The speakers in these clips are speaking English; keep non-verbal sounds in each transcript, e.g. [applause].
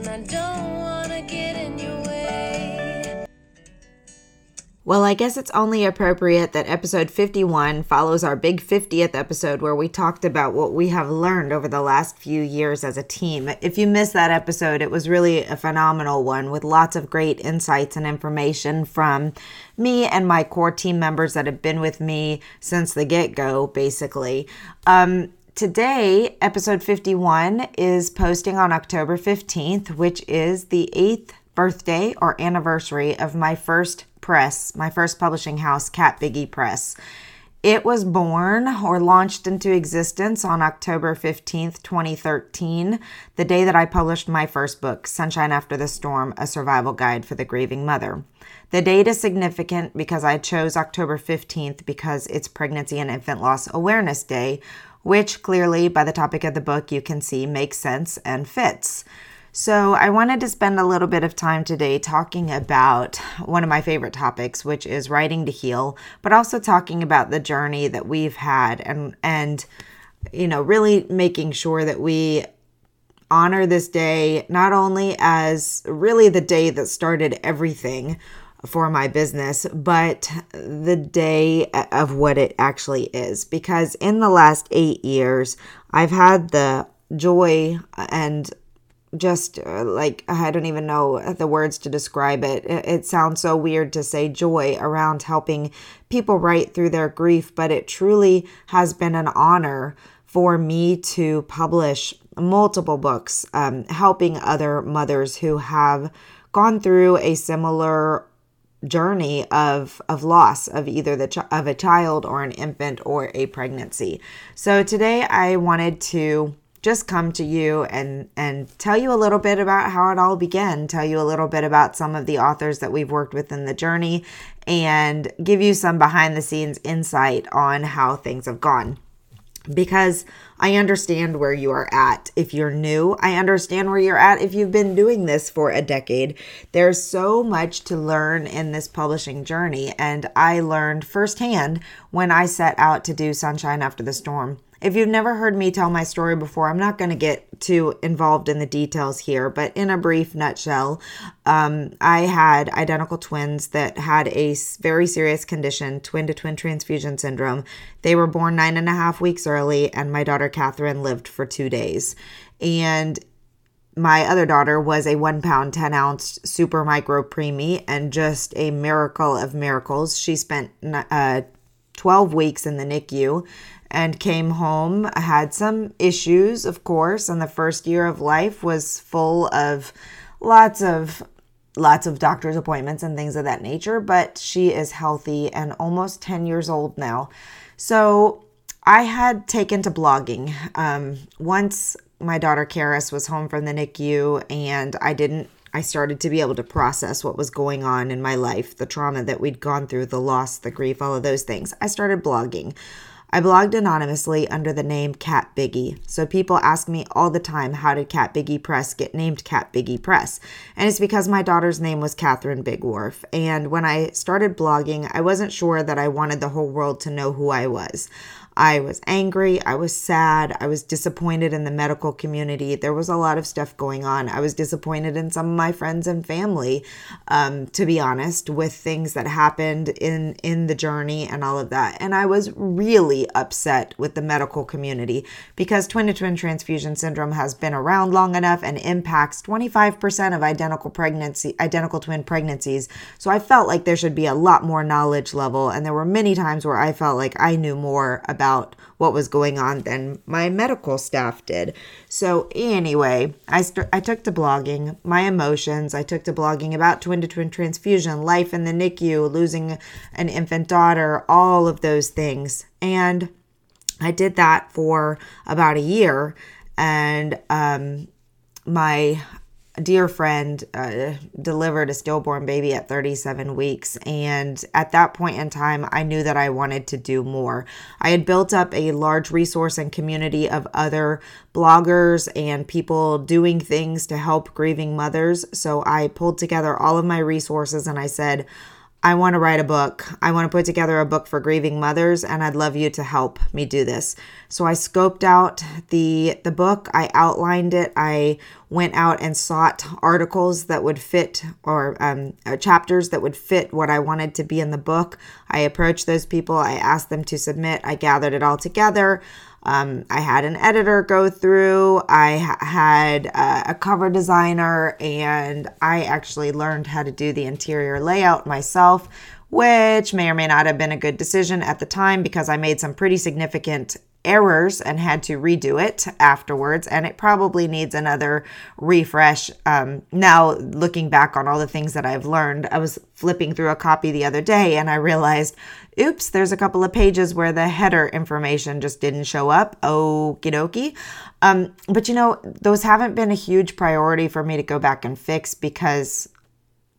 and I don't wanna get in your way. Well, I guess it's only appropriate that episode 51 follows our big 50th episode where we talked about what we have learned over the last few years as a team. If you missed that episode, it was really a phenomenal one with lots of great insights and information from me and my core team members that have been with me since the get go, basically. Um, today, episode 51 is posting on October 15th, which is the eighth birthday or anniversary of my first press, my first publishing house, Cat Biggie Press. It was born or launched into existence on October 15th, 2013, the day that I published my first book, Sunshine After the Storm A Survival Guide for the Grieving Mother. The date is significant because I chose October 15th because it's Pregnancy and Infant Loss Awareness Day, which clearly, by the topic of the book, you can see makes sense and fits. So, I wanted to spend a little bit of time today talking about one of my favorite topics, which is writing to heal, but also talking about the journey that we've had and and you know, really making sure that we honor this day not only as really the day that started everything for my business, but the day of what it actually is. Because in the last eight years, I've had the joy and just uh, like I don't even know the words to describe it. it. Sounds so weird to say joy around helping people write through their grief, but it truly has been an honor for me to publish multiple books, um, helping other mothers who have gone through a similar journey of of loss of either the ch- of a child or an infant or a pregnancy. So today I wanted to just come to you and and tell you a little bit about how it all began tell you a little bit about some of the authors that we've worked with in the journey and give you some behind the scenes insight on how things have gone because I understand where you are at if you're new. I understand where you're at if you've been doing this for a decade. There's so much to learn in this publishing journey, and I learned firsthand when I set out to do Sunshine After the Storm. If you've never heard me tell my story before, I'm not going to get too involved in the details here, but in a brief nutshell, um, I had identical twins that had a very serious condition, twin to twin transfusion syndrome. They were born nine and a half weeks early, and my daughter Catherine lived for two days. And my other daughter was a one pound, 10 ounce super micro preemie and just a miracle of miracles. She spent uh, 12 weeks in the NICU and came home. I had some issues, of course, and the first year of life was full of lots of lots of doctor's appointments and things of that nature, but she is healthy and almost 10 years old now. So I had taken to blogging. Um, once my daughter Karis was home from the NICU and I didn't I started to be able to process what was going on in my life, the trauma that we'd gone through, the loss, the grief, all of those things. I started blogging. I blogged anonymously under the name Cat Biggie. So people ask me all the time, how did Cat Biggie Press get named Cat Biggie Press? And it's because my daughter's name was Catherine Bigwarf. And when I started blogging, I wasn't sure that I wanted the whole world to know who I was. I was angry. I was sad. I was disappointed in the medical community. There was a lot of stuff going on. I was disappointed in some of my friends and family, um, to be honest, with things that happened in in the journey and all of that. And I was really upset with the medical community because twin to twin transfusion syndrome has been around long enough and impacts 25% of identical pregnancy, identical twin pregnancies. So I felt like there should be a lot more knowledge level. And there were many times where I felt like I knew more about about what was going on than my medical staff did. So anyway, I st- I took to blogging my emotions. I took to blogging about twin to twin transfusion, life in the NICU, losing an infant daughter, all of those things. And I did that for about a year and um my dear friend uh, delivered a stillborn baby at 37 weeks. And at that point in time, I knew that I wanted to do more. I had built up a large resource and community of other bloggers and people doing things to help grieving mothers. So I pulled together all of my resources and I said, I want to write a book. I want to put together a book for grieving mothers and I'd love you to help me do this. So I scoped out the the book, I outlined it. I went out and sought articles that would fit or um, uh, chapters that would fit what I wanted to be in the book. I approached those people, I asked them to submit. I gathered it all together. Um, I had an editor go through, I ha- had uh, a cover designer, and I actually learned how to do the interior layout myself, which may or may not have been a good decision at the time because I made some pretty significant errors and had to redo it afterwards and it probably needs another refresh. Um, now looking back on all the things that i've learned i was flipping through a copy the other day and i realized oops there's a couple of pages where the header information just didn't show up. Okie dokie. Um, but you know those haven't been a huge priority for me to go back and fix because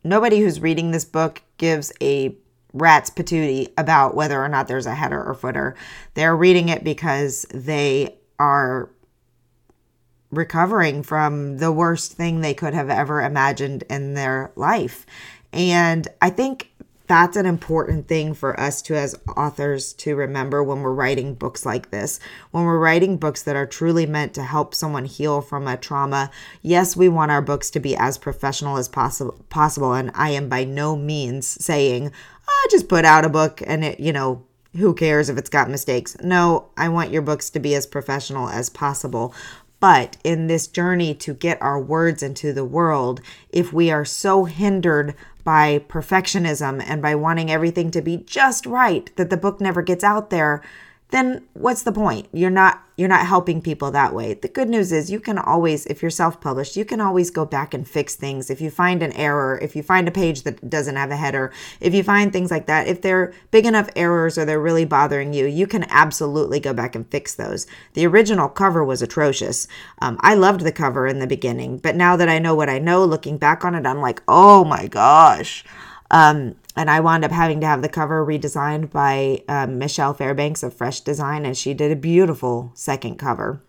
nobody who's reading this book gives a rat's patootie about whether or not there's a header or footer. They're reading it because they are recovering from the worst thing they could have ever imagined in their life. And I think that's an important thing for us to as authors to remember when we're writing books like this. When we're writing books that are truly meant to help someone heal from a trauma yes we want our books to be as professional as possible possible and i am by no means saying oh, just put out a book and it you know who cares if it's got mistakes. No i want your books to be as professional as possible. But in this journey to get our words into the world, if we are so hindered by perfectionism and by wanting everything to be just right that the book never gets out there, then what's the point? You're not you're not helping people that way. The good news is you can always if you're self-published, you can always go back and fix things. If you find an error, if you find a page that doesn't have a header, if you find things like that, if they're big enough errors or they're really bothering you, you can absolutely go back and fix those. The original cover was atrocious. Um, I loved the cover in the beginning, but now that I know what I know, looking back on it, I'm like, oh my gosh. Um, and I wound up having to have the cover redesigned by um, Michelle Fairbanks of Fresh Design, and she did a beautiful second cover.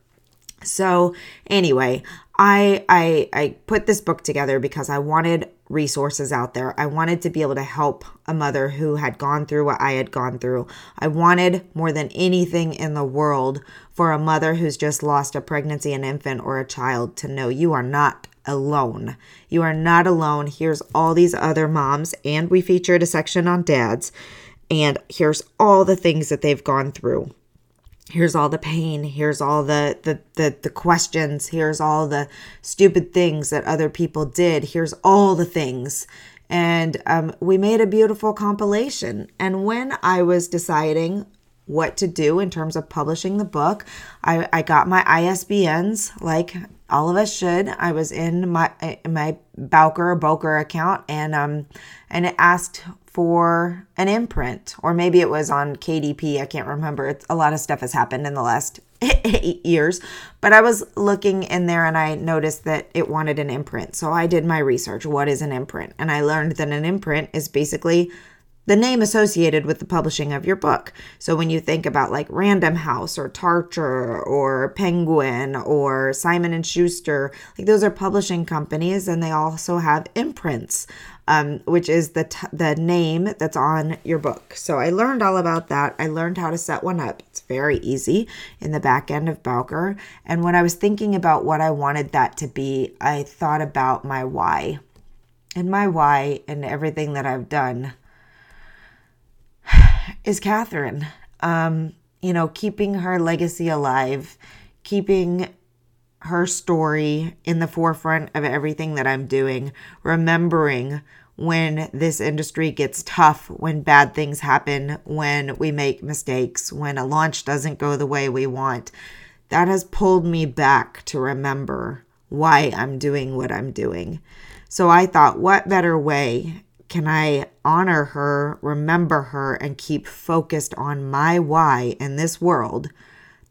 So anyway, I I I put this book together because I wanted resources out there. I wanted to be able to help a mother who had gone through what I had gone through. I wanted more than anything in the world for a mother who's just lost a pregnancy, an infant, or a child to know you are not alone. You are not alone. Here's all these other moms, and we featured a section on dads. And here's all the things that they've gone through. Here's all the pain. Here's all the, the, the, the questions. Here's all the stupid things that other people did. Here's all the things. And um, we made a beautiful compilation. And when I was deciding what to do in terms of publishing the book, I, I got my ISBNs like all of us should. I was in my my Bowker Boker account and um and it asked for an imprint or maybe it was on KDP. I can't remember. It's, a lot of stuff has happened in the last [laughs] eight years, but I was looking in there and I noticed that it wanted an imprint. So I did my research. What is an imprint? And I learned that an imprint is basically the name associated with the publishing of your book. So when you think about like Random House or Tarcher or Penguin or Simon and Schuster, like those are publishing companies, and they also have imprints, um, which is the t- the name that's on your book. So I learned all about that. I learned how to set one up. It's very easy in the back end of Bowker. And when I was thinking about what I wanted that to be, I thought about my why. And my why and everything that I've done is Catherine. Um, you know, keeping her legacy alive, keeping her story in the forefront of everything that I'm doing, remembering when this industry gets tough, when bad things happen, when we make mistakes, when a launch doesn't go the way we want. That has pulled me back to remember why I'm doing what I'm doing. So I thought, what better way can I honor her, remember her, and keep focused on my why in this world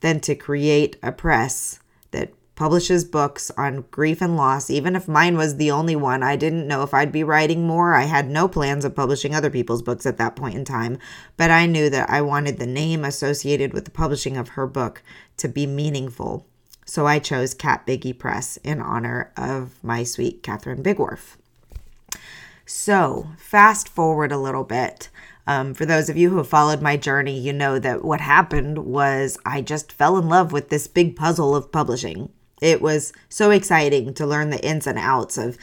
than to create a press that publishes books on grief and loss, even if mine was the only one. I didn't know if I'd be writing more. I had no plans of publishing other people's books at that point in time, but I knew that I wanted the name associated with the publishing of her book to be meaningful. So I chose Cat Biggie Press in honor of my sweet Catherine Bigwarf. So, fast forward a little bit. Um, for those of you who have followed my journey, you know that what happened was I just fell in love with this big puzzle of publishing. It was so exciting to learn the ins and outs of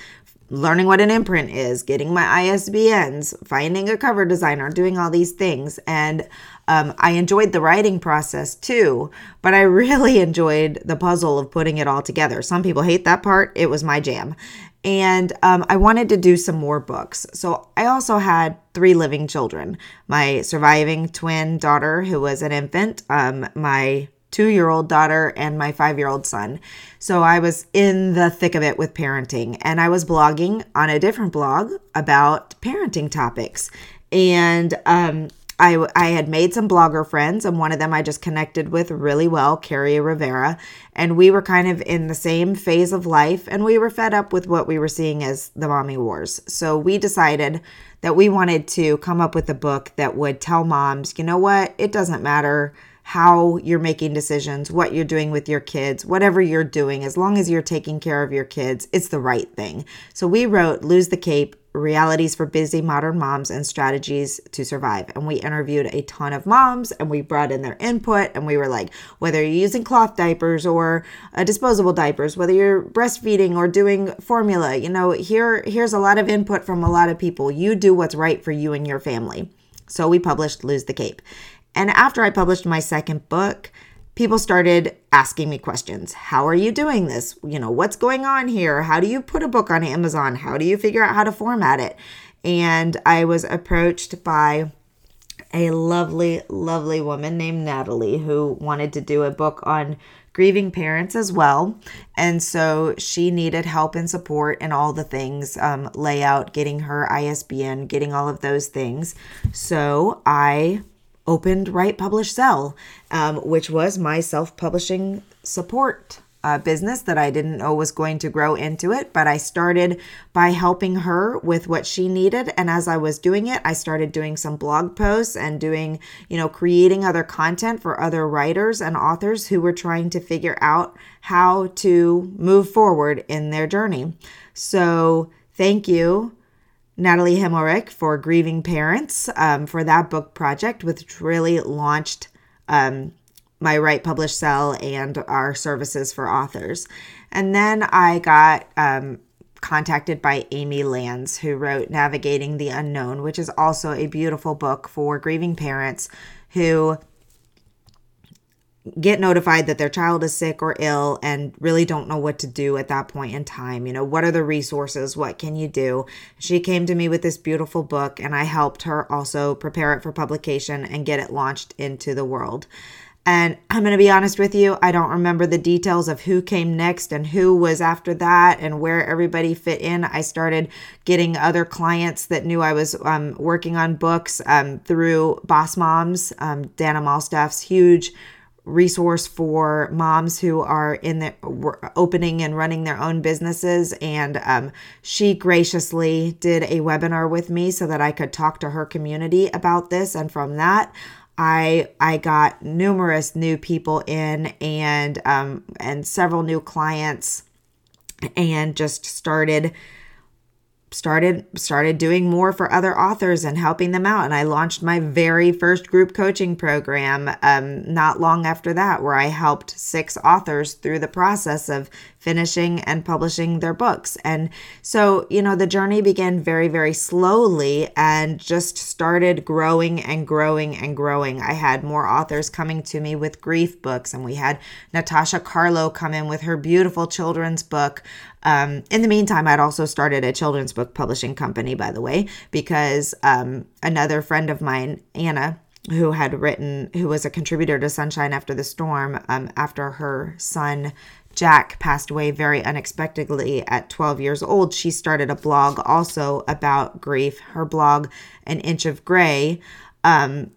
learning what an imprint is, getting my ISBNs, finding a cover designer, doing all these things. And um, I enjoyed the writing process too, but I [laughs] really enjoyed the puzzle of putting it all together. Some people hate that part. It was my jam and um, I wanted to do some more books. So I also had three living children my surviving twin daughter, who was an infant, um, my two year old daughter, and my five year old son. So I was in the thick of it with parenting, and I was blogging on a different blog about parenting topics. And um, I, I had made some blogger friends, and one of them I just connected with really well, Carrie Rivera. And we were kind of in the same phase of life, and we were fed up with what we were seeing as the mommy wars. So we decided that we wanted to come up with a book that would tell moms, you know what, it doesn't matter how you're making decisions, what you're doing with your kids, whatever you're doing, as long as you're taking care of your kids, it's the right thing. So we wrote Lose the Cape realities for busy modern moms and strategies to survive. And we interviewed a ton of moms and we brought in their input and we were like, whether you're using cloth diapers or uh, disposable diapers, whether you're breastfeeding or doing formula, you know, here here's a lot of input from a lot of people. You do what's right for you and your family. So we published Lose the Cape. And after I published my second book, people started asking me questions. How are you doing this? You know, what's going on here? How do you put a book on Amazon? How do you figure out how to format it? And I was approached by a lovely, lovely woman named Natalie who wanted to do a book on grieving parents as well. And so she needed help and support and all the things um, layout, getting her ISBN, getting all of those things. So I opened Write Publish Sell, um, which was my self publishing support uh, business that I didn't know was going to grow into it. But I started by helping her with what she needed. And as I was doing it, I started doing some blog posts and doing, you know, creating other content for other writers and authors who were trying to figure out how to move forward in their journey. So thank you Natalie Himmelrich for Grieving Parents um, for that book project, which really launched um, my Write Publish Sell and our services for authors. And then I got um, contacted by Amy Lands, who wrote Navigating the Unknown, which is also a beautiful book for grieving parents who get notified that their child is sick or ill and really don't know what to do at that point in time. You know, what are the resources? What can you do? She came to me with this beautiful book, and I helped her also prepare it for publication and get it launched into the world. And I'm going to be honest with you, I don't remember the details of who came next and who was after that and where everybody fit in. I started getting other clients that knew I was um, working on books um, through Boss Moms, um, Dana Malstaff's huge resource for moms who are in the opening and running their own businesses. And um, she graciously did a webinar with me so that i could talk to her community about this. And from that I I got numerous new people in and um, and several new clients and just started started started doing more for other authors and helping them out and i launched my very first group coaching program um, not long after that where i helped six authors through the process of finishing and publishing their books. And so, you know, the journey began very, very slowly and just started growing and growing and growing. I had more authors coming to me with grief books, and we had Natasha Carlo come in with her beautiful children's book. Um, in the meantime, I'd also started a children's book publishing company, by the way, because um, another friend of mine, Anna, who had written, who was a contributor to Sunshine After the Storm, um, after her son Jack passed away very unexpectedly at 12 years old, she started a blog also about grief. Her blog, An Inch of Gray, um,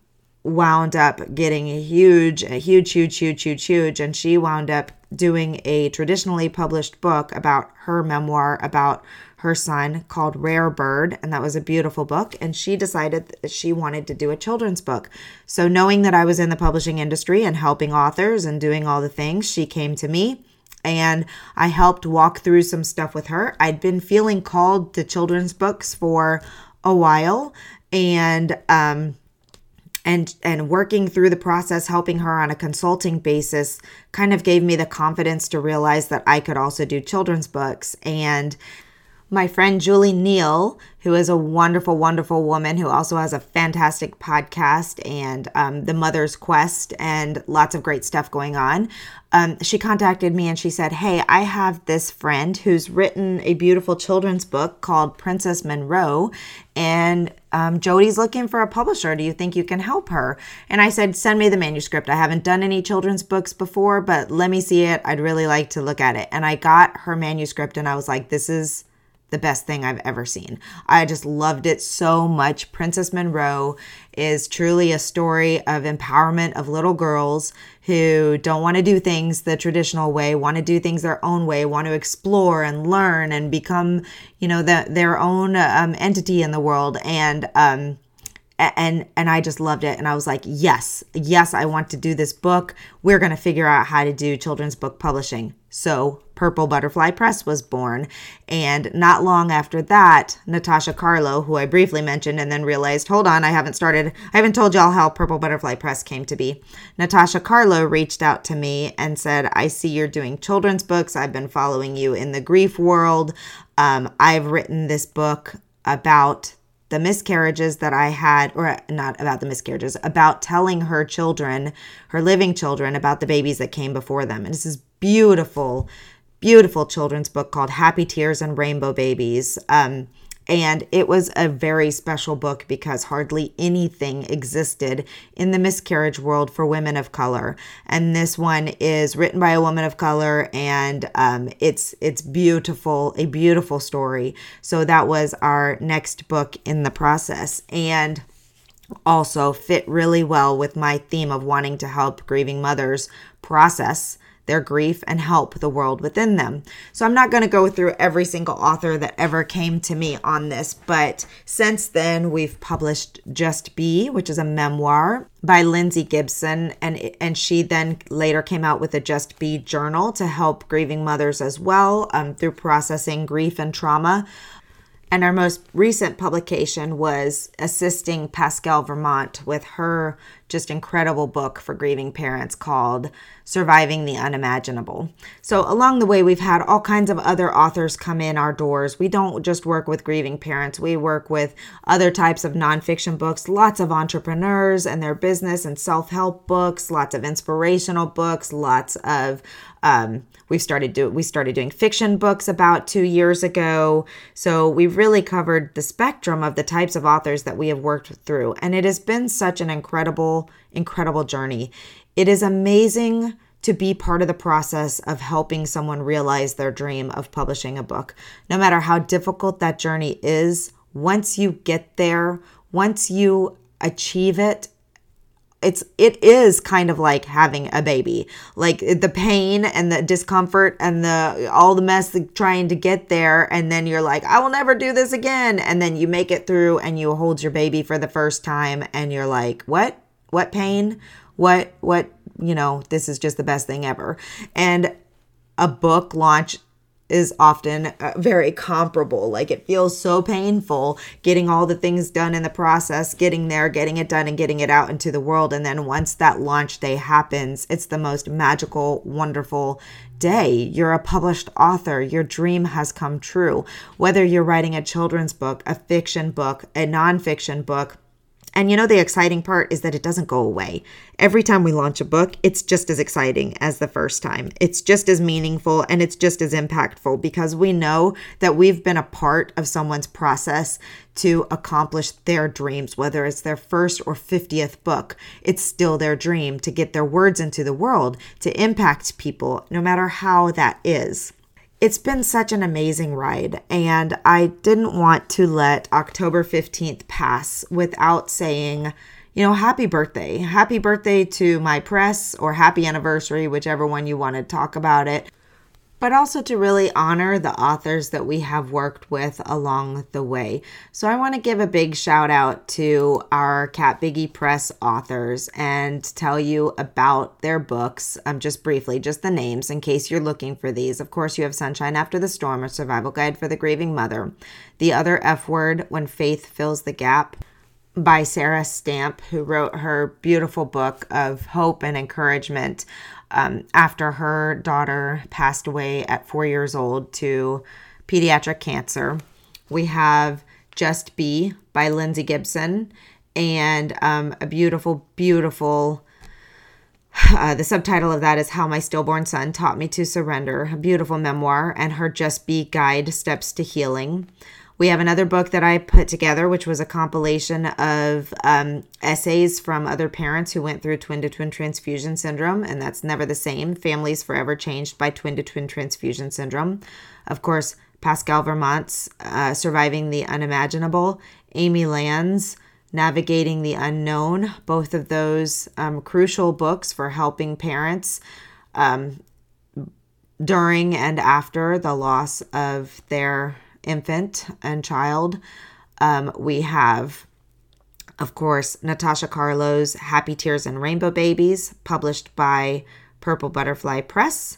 wound up getting a huge, a huge, huge, huge, huge, huge, and she wound up doing a traditionally published book about her memoir about her son called Rare Bird, and that was a beautiful book. And she decided that she wanted to do a children's book. So, knowing that I was in the publishing industry and helping authors and doing all the things, she came to me and I helped walk through some stuff with her. I'd been feeling called to children's books for a while, and um, and and working through the process helping her on a consulting basis kind of gave me the confidence to realize that I could also do children's books. And my friend Julie Neal, who is a wonderful, wonderful woman who also has a fantastic podcast and um, The Mother's Quest and lots of great stuff going on. Um, she contacted me and she said, Hey, I have this friend who's written a beautiful children's book called Princess Monroe, and um, Jody's looking for a publisher. Do you think you can help her? And I said, Send me the manuscript. I haven't done any children's books before, but let me see it. I'd really like to look at it. And I got her manuscript and I was like, This is the best thing I've ever seen. I just loved it so much. Princess Monroe is truly a story of empowerment of little girls who don't want to do things the traditional way, want to do things their own way, want to explore and learn and become, you know, the, their own um, entity in the world. And, um, and and I just loved it and I was like yes yes I want to do this book we're going to figure out how to do children's book publishing so Purple Butterfly Press was born. And not long after that Natasha Carlo who I briefly mentioned and then realized hold on I haven't started I haven't told y'all how Purple Butterfly Press came to be. Natasha Carlo reached out to me and said I see you're doing children's books. I've been following you in the grief world. Um, I've written this book about the miscarriages that I had, or not about the miscarriages, about telling her children, her living children, about the babies that came before them. And this is beautiful, beautiful children's book called Happy Tears and Rainbow Babies. Um, and it was a very special book because hardly anything existed in the miscarriage world for women of color. And this one is written by a woman of color, and um, it's it's beautiful, a beautiful story. So that was our next book in the process, and also fit really well with my theme of wanting to help grieving mothers process their grief and help the world within them. So I'm not going to go through every single author that ever came to me on this, but since then we've published Just Be, which is a memoir by Lindsay Gibson and and she then later came out with a Just Be journal to help grieving mothers as well um, through processing grief and trauma. And our most recent publication was assisting Pascal Vermont with her just incredible book for grieving parents called Surviving the Unimaginable. So, along the way, we've had all kinds of other authors come in our doors. We don't just work with grieving parents, we work with other types of nonfiction books, lots of entrepreneurs and their business and self help books, lots of inspirational books, lots of um, we've started do we started doing fiction books about two years ago. So we've really covered the spectrum of the types of authors that we have worked through, and it has been such an incredible incredible, journey. It is amazing to be part of the process of helping someone realize their dream of publishing a book. No matter how difficult that journey is, once you get there, once you achieve it, it's it is kind of like having a baby like the pain and the discomfort and the all the mess trying to get there and then you're like i will never do this again and then you make it through and you hold your baby for the first time and you're like what what pain? What, what, you know, this is just the best thing ever. And a book launch is often uh, very comparable. Like it feels so painful getting all the things done in the process, getting there, getting it done, and getting it out into the world. And then once that launch day happens, it's the most magical, wonderful day. You're a published author. Your dream has come true. Whether you're writing a children's book, a fiction book, a nonfiction book, and you know, the exciting part is that it doesn't go away. Every time we launch a book, it's just as exciting as the first time. It's just as meaningful and it's just as impactful because we know that we've been a part of someone's process to accomplish their dreams, whether it's their first or 50th book. It's still their dream to get their words into the world, to impact people, no matter how that is it's been such an amazing ride, and I didn't want to let October 15th pass without saying, you know, happy birthday. Happy birthday to my press or happy anniversary, whichever one you want to talk about it but also to really honor the authors that we have worked with along the way. So I want to give a big shout out to our Cat Biggie Press authors and tell you about their books, um, just briefly, just the names in case you're looking for these. Of course, you have Sunshine After the Storm, a survival guide for the grieving mother. The Other F Word, When Faith Fills the Gap by Sarah Stamp, who wrote her beautiful book of hope and encouragement um, after her daughter passed away at four years old to pediatric cancer. We have Just Be by Lindsay Gibson and um, a beautiful, beautiful. Uh, the subtitle of that is How My Stillborn Son Taught Me to Surrender, a beautiful memoir, and her Just Be Guide Steps to Healing. We have another book that I put together, which was a compilation of um, essays from other parents who went through twin to twin transfusion syndrome, and that's never the same. Families forever changed by twin to twin transfusion syndrome. Of course, Pascal Vermont's uh, Surviving the Unimaginable, Amy Land's Navigating the Unknown, both of those um, crucial books for helping parents um, during and after the loss of their infant and child. Um, we have, of course, Natasha Carlo's Happy Tears and Rainbow Babies, published by Purple Butterfly Press.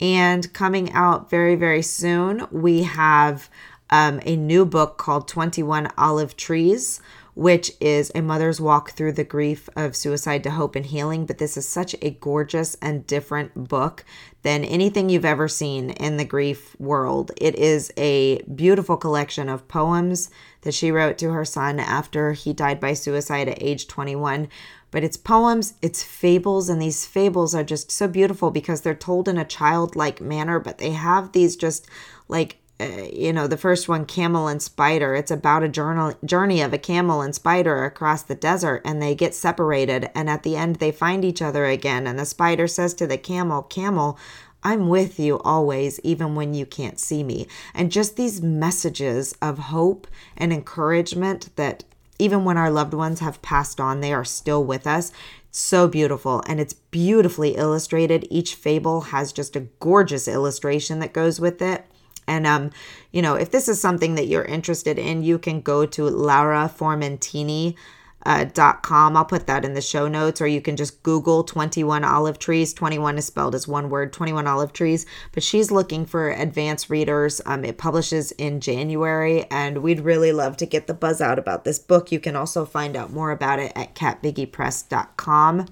And coming out very, very soon, we have um, a new book called 21 Olive Trees, which is a mother's walk through the grief of suicide to hope and healing. But this is such a gorgeous and different book than anything you've ever seen in the grief world. It is a beautiful collection of poems that she wrote to her son after he died by suicide at age 21. But it's poems, it's fables, and these fables are just so beautiful because they're told in a childlike manner, but they have these just like Uh, you know, the first one, Camel and Spider, it's about a journal, journey of a camel and spider across the desert, and they get separated. And at the end, they find each other again. And the spider says to the camel, Camel, I'm with you always, even when you can't see me. And just these messages of hope and encouragement that even when our loved ones have passed on, they are still with us. so beautiful and it's beautifully illustrated. Each fable has just a gorgeous illustration that goes with it. And um, you know, if this is something that you're interested in, you can go to Laura Formentini. Uh, dot com. I'll put that in the show notes, or you can just Google 21 olive trees. 21 is spelled as one word, 21 olive trees. But she's looking for advanced readers. Um, it publishes in January, and we'd really love to get the buzz out about this book. You can also find out more about it at catbiggiepress.com.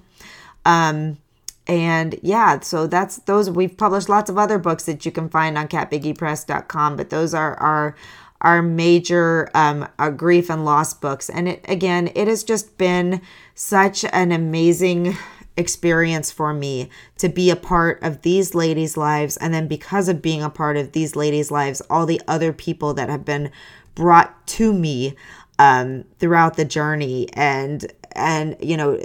Um, and yeah, so that's those. We've published lots of other books that you can find on catbiggiepress.com, but those are our our major um, our grief and loss books. And it again, it has just been such an amazing experience for me to be a part of these ladies' lives, and then because of being a part of these ladies' lives, all the other people that have been brought to me um, throughout the journey, and and you know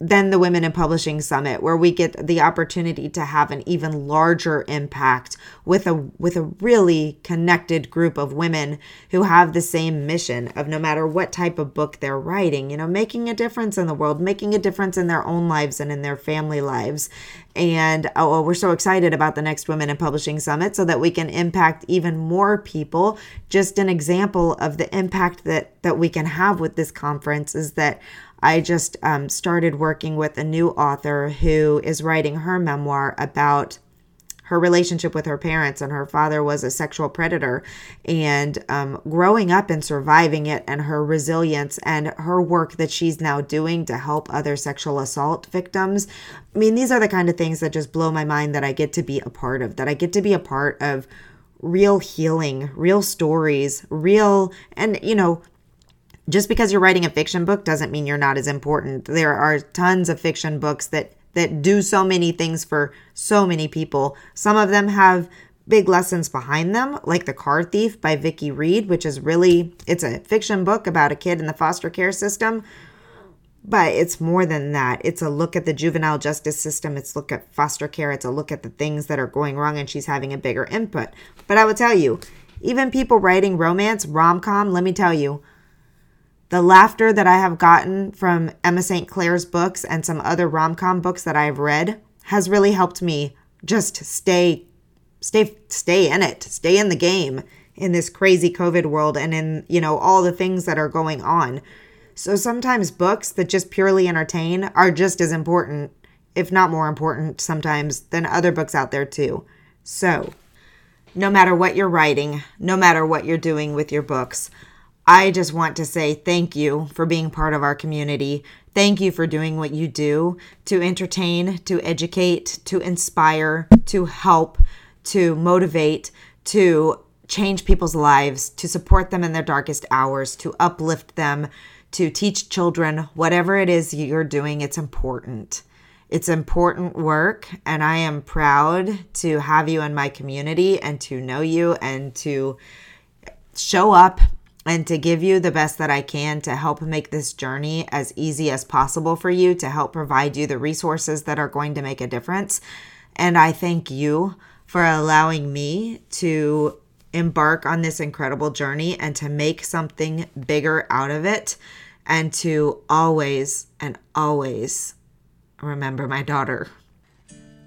than the Women in Publishing Summit, where we get the opportunity to have an even larger impact with a with a really connected group of women who have the same mission of no matter what type of book they're writing, you know, making a difference in the world, making a difference in their own lives and in their family lives. And oh, we're so excited about the next Women in Publishing Summit so that we can impact even more people. Just an example of the impact that that we can have with this conference is that I just um, started working with a new author who is writing her memoir about her relationship with her parents and her father was a sexual predator. And um, growing up and surviving it and her resilience and her work that she's now doing to help other sexual assault victims i mean these are the kind of things that just blow my mind that i get to be a part of that i get to be a part of real healing real stories real and you know just because you're writing a fiction book doesn't mean you're not as important. There are tons of fiction books that that do so many things for so many people. Some of them have big lessons behind them, like The Car Thief by Vicki Reed, which is really it's a fiction book about a kid in the foster care system. But it's more than that. It's a look at the juvenile justice system. It's look at foster care. It's a look at the things that are going wrong, and she's having a bigger input. But I will tell you, even people writing romance, rom com, let me tell you, The laughter that I have gotten from Emma St. Clair's books and some other rom com books that I've read has really helped me just stay stay stay in it, stay in the game in this crazy COVID world and in, you know, all the things that are going on. So sometimes books that just purely entertain are just as important, if not more important sometimes than other books out there too. So, no matter what you're writing, no matter what you're doing with your books, I just want to say thank you for being part of our community. Thank you for doing what you do to entertain, to educate, to inspire, to help, to motivate, to change people's lives, to support them in their darkest hours, to uplift them, to teach children whatever it is you're doing, it's important. It's important work, and I am proud to have you in my community and to know you and to show up and to give you the best that I can to help make this journey as easy as possible for you, to help provide you the resources that are going to make a difference. And I thank you for allowing me to embark on this incredible journey and to make something bigger out of it and to always and always remember my daughter.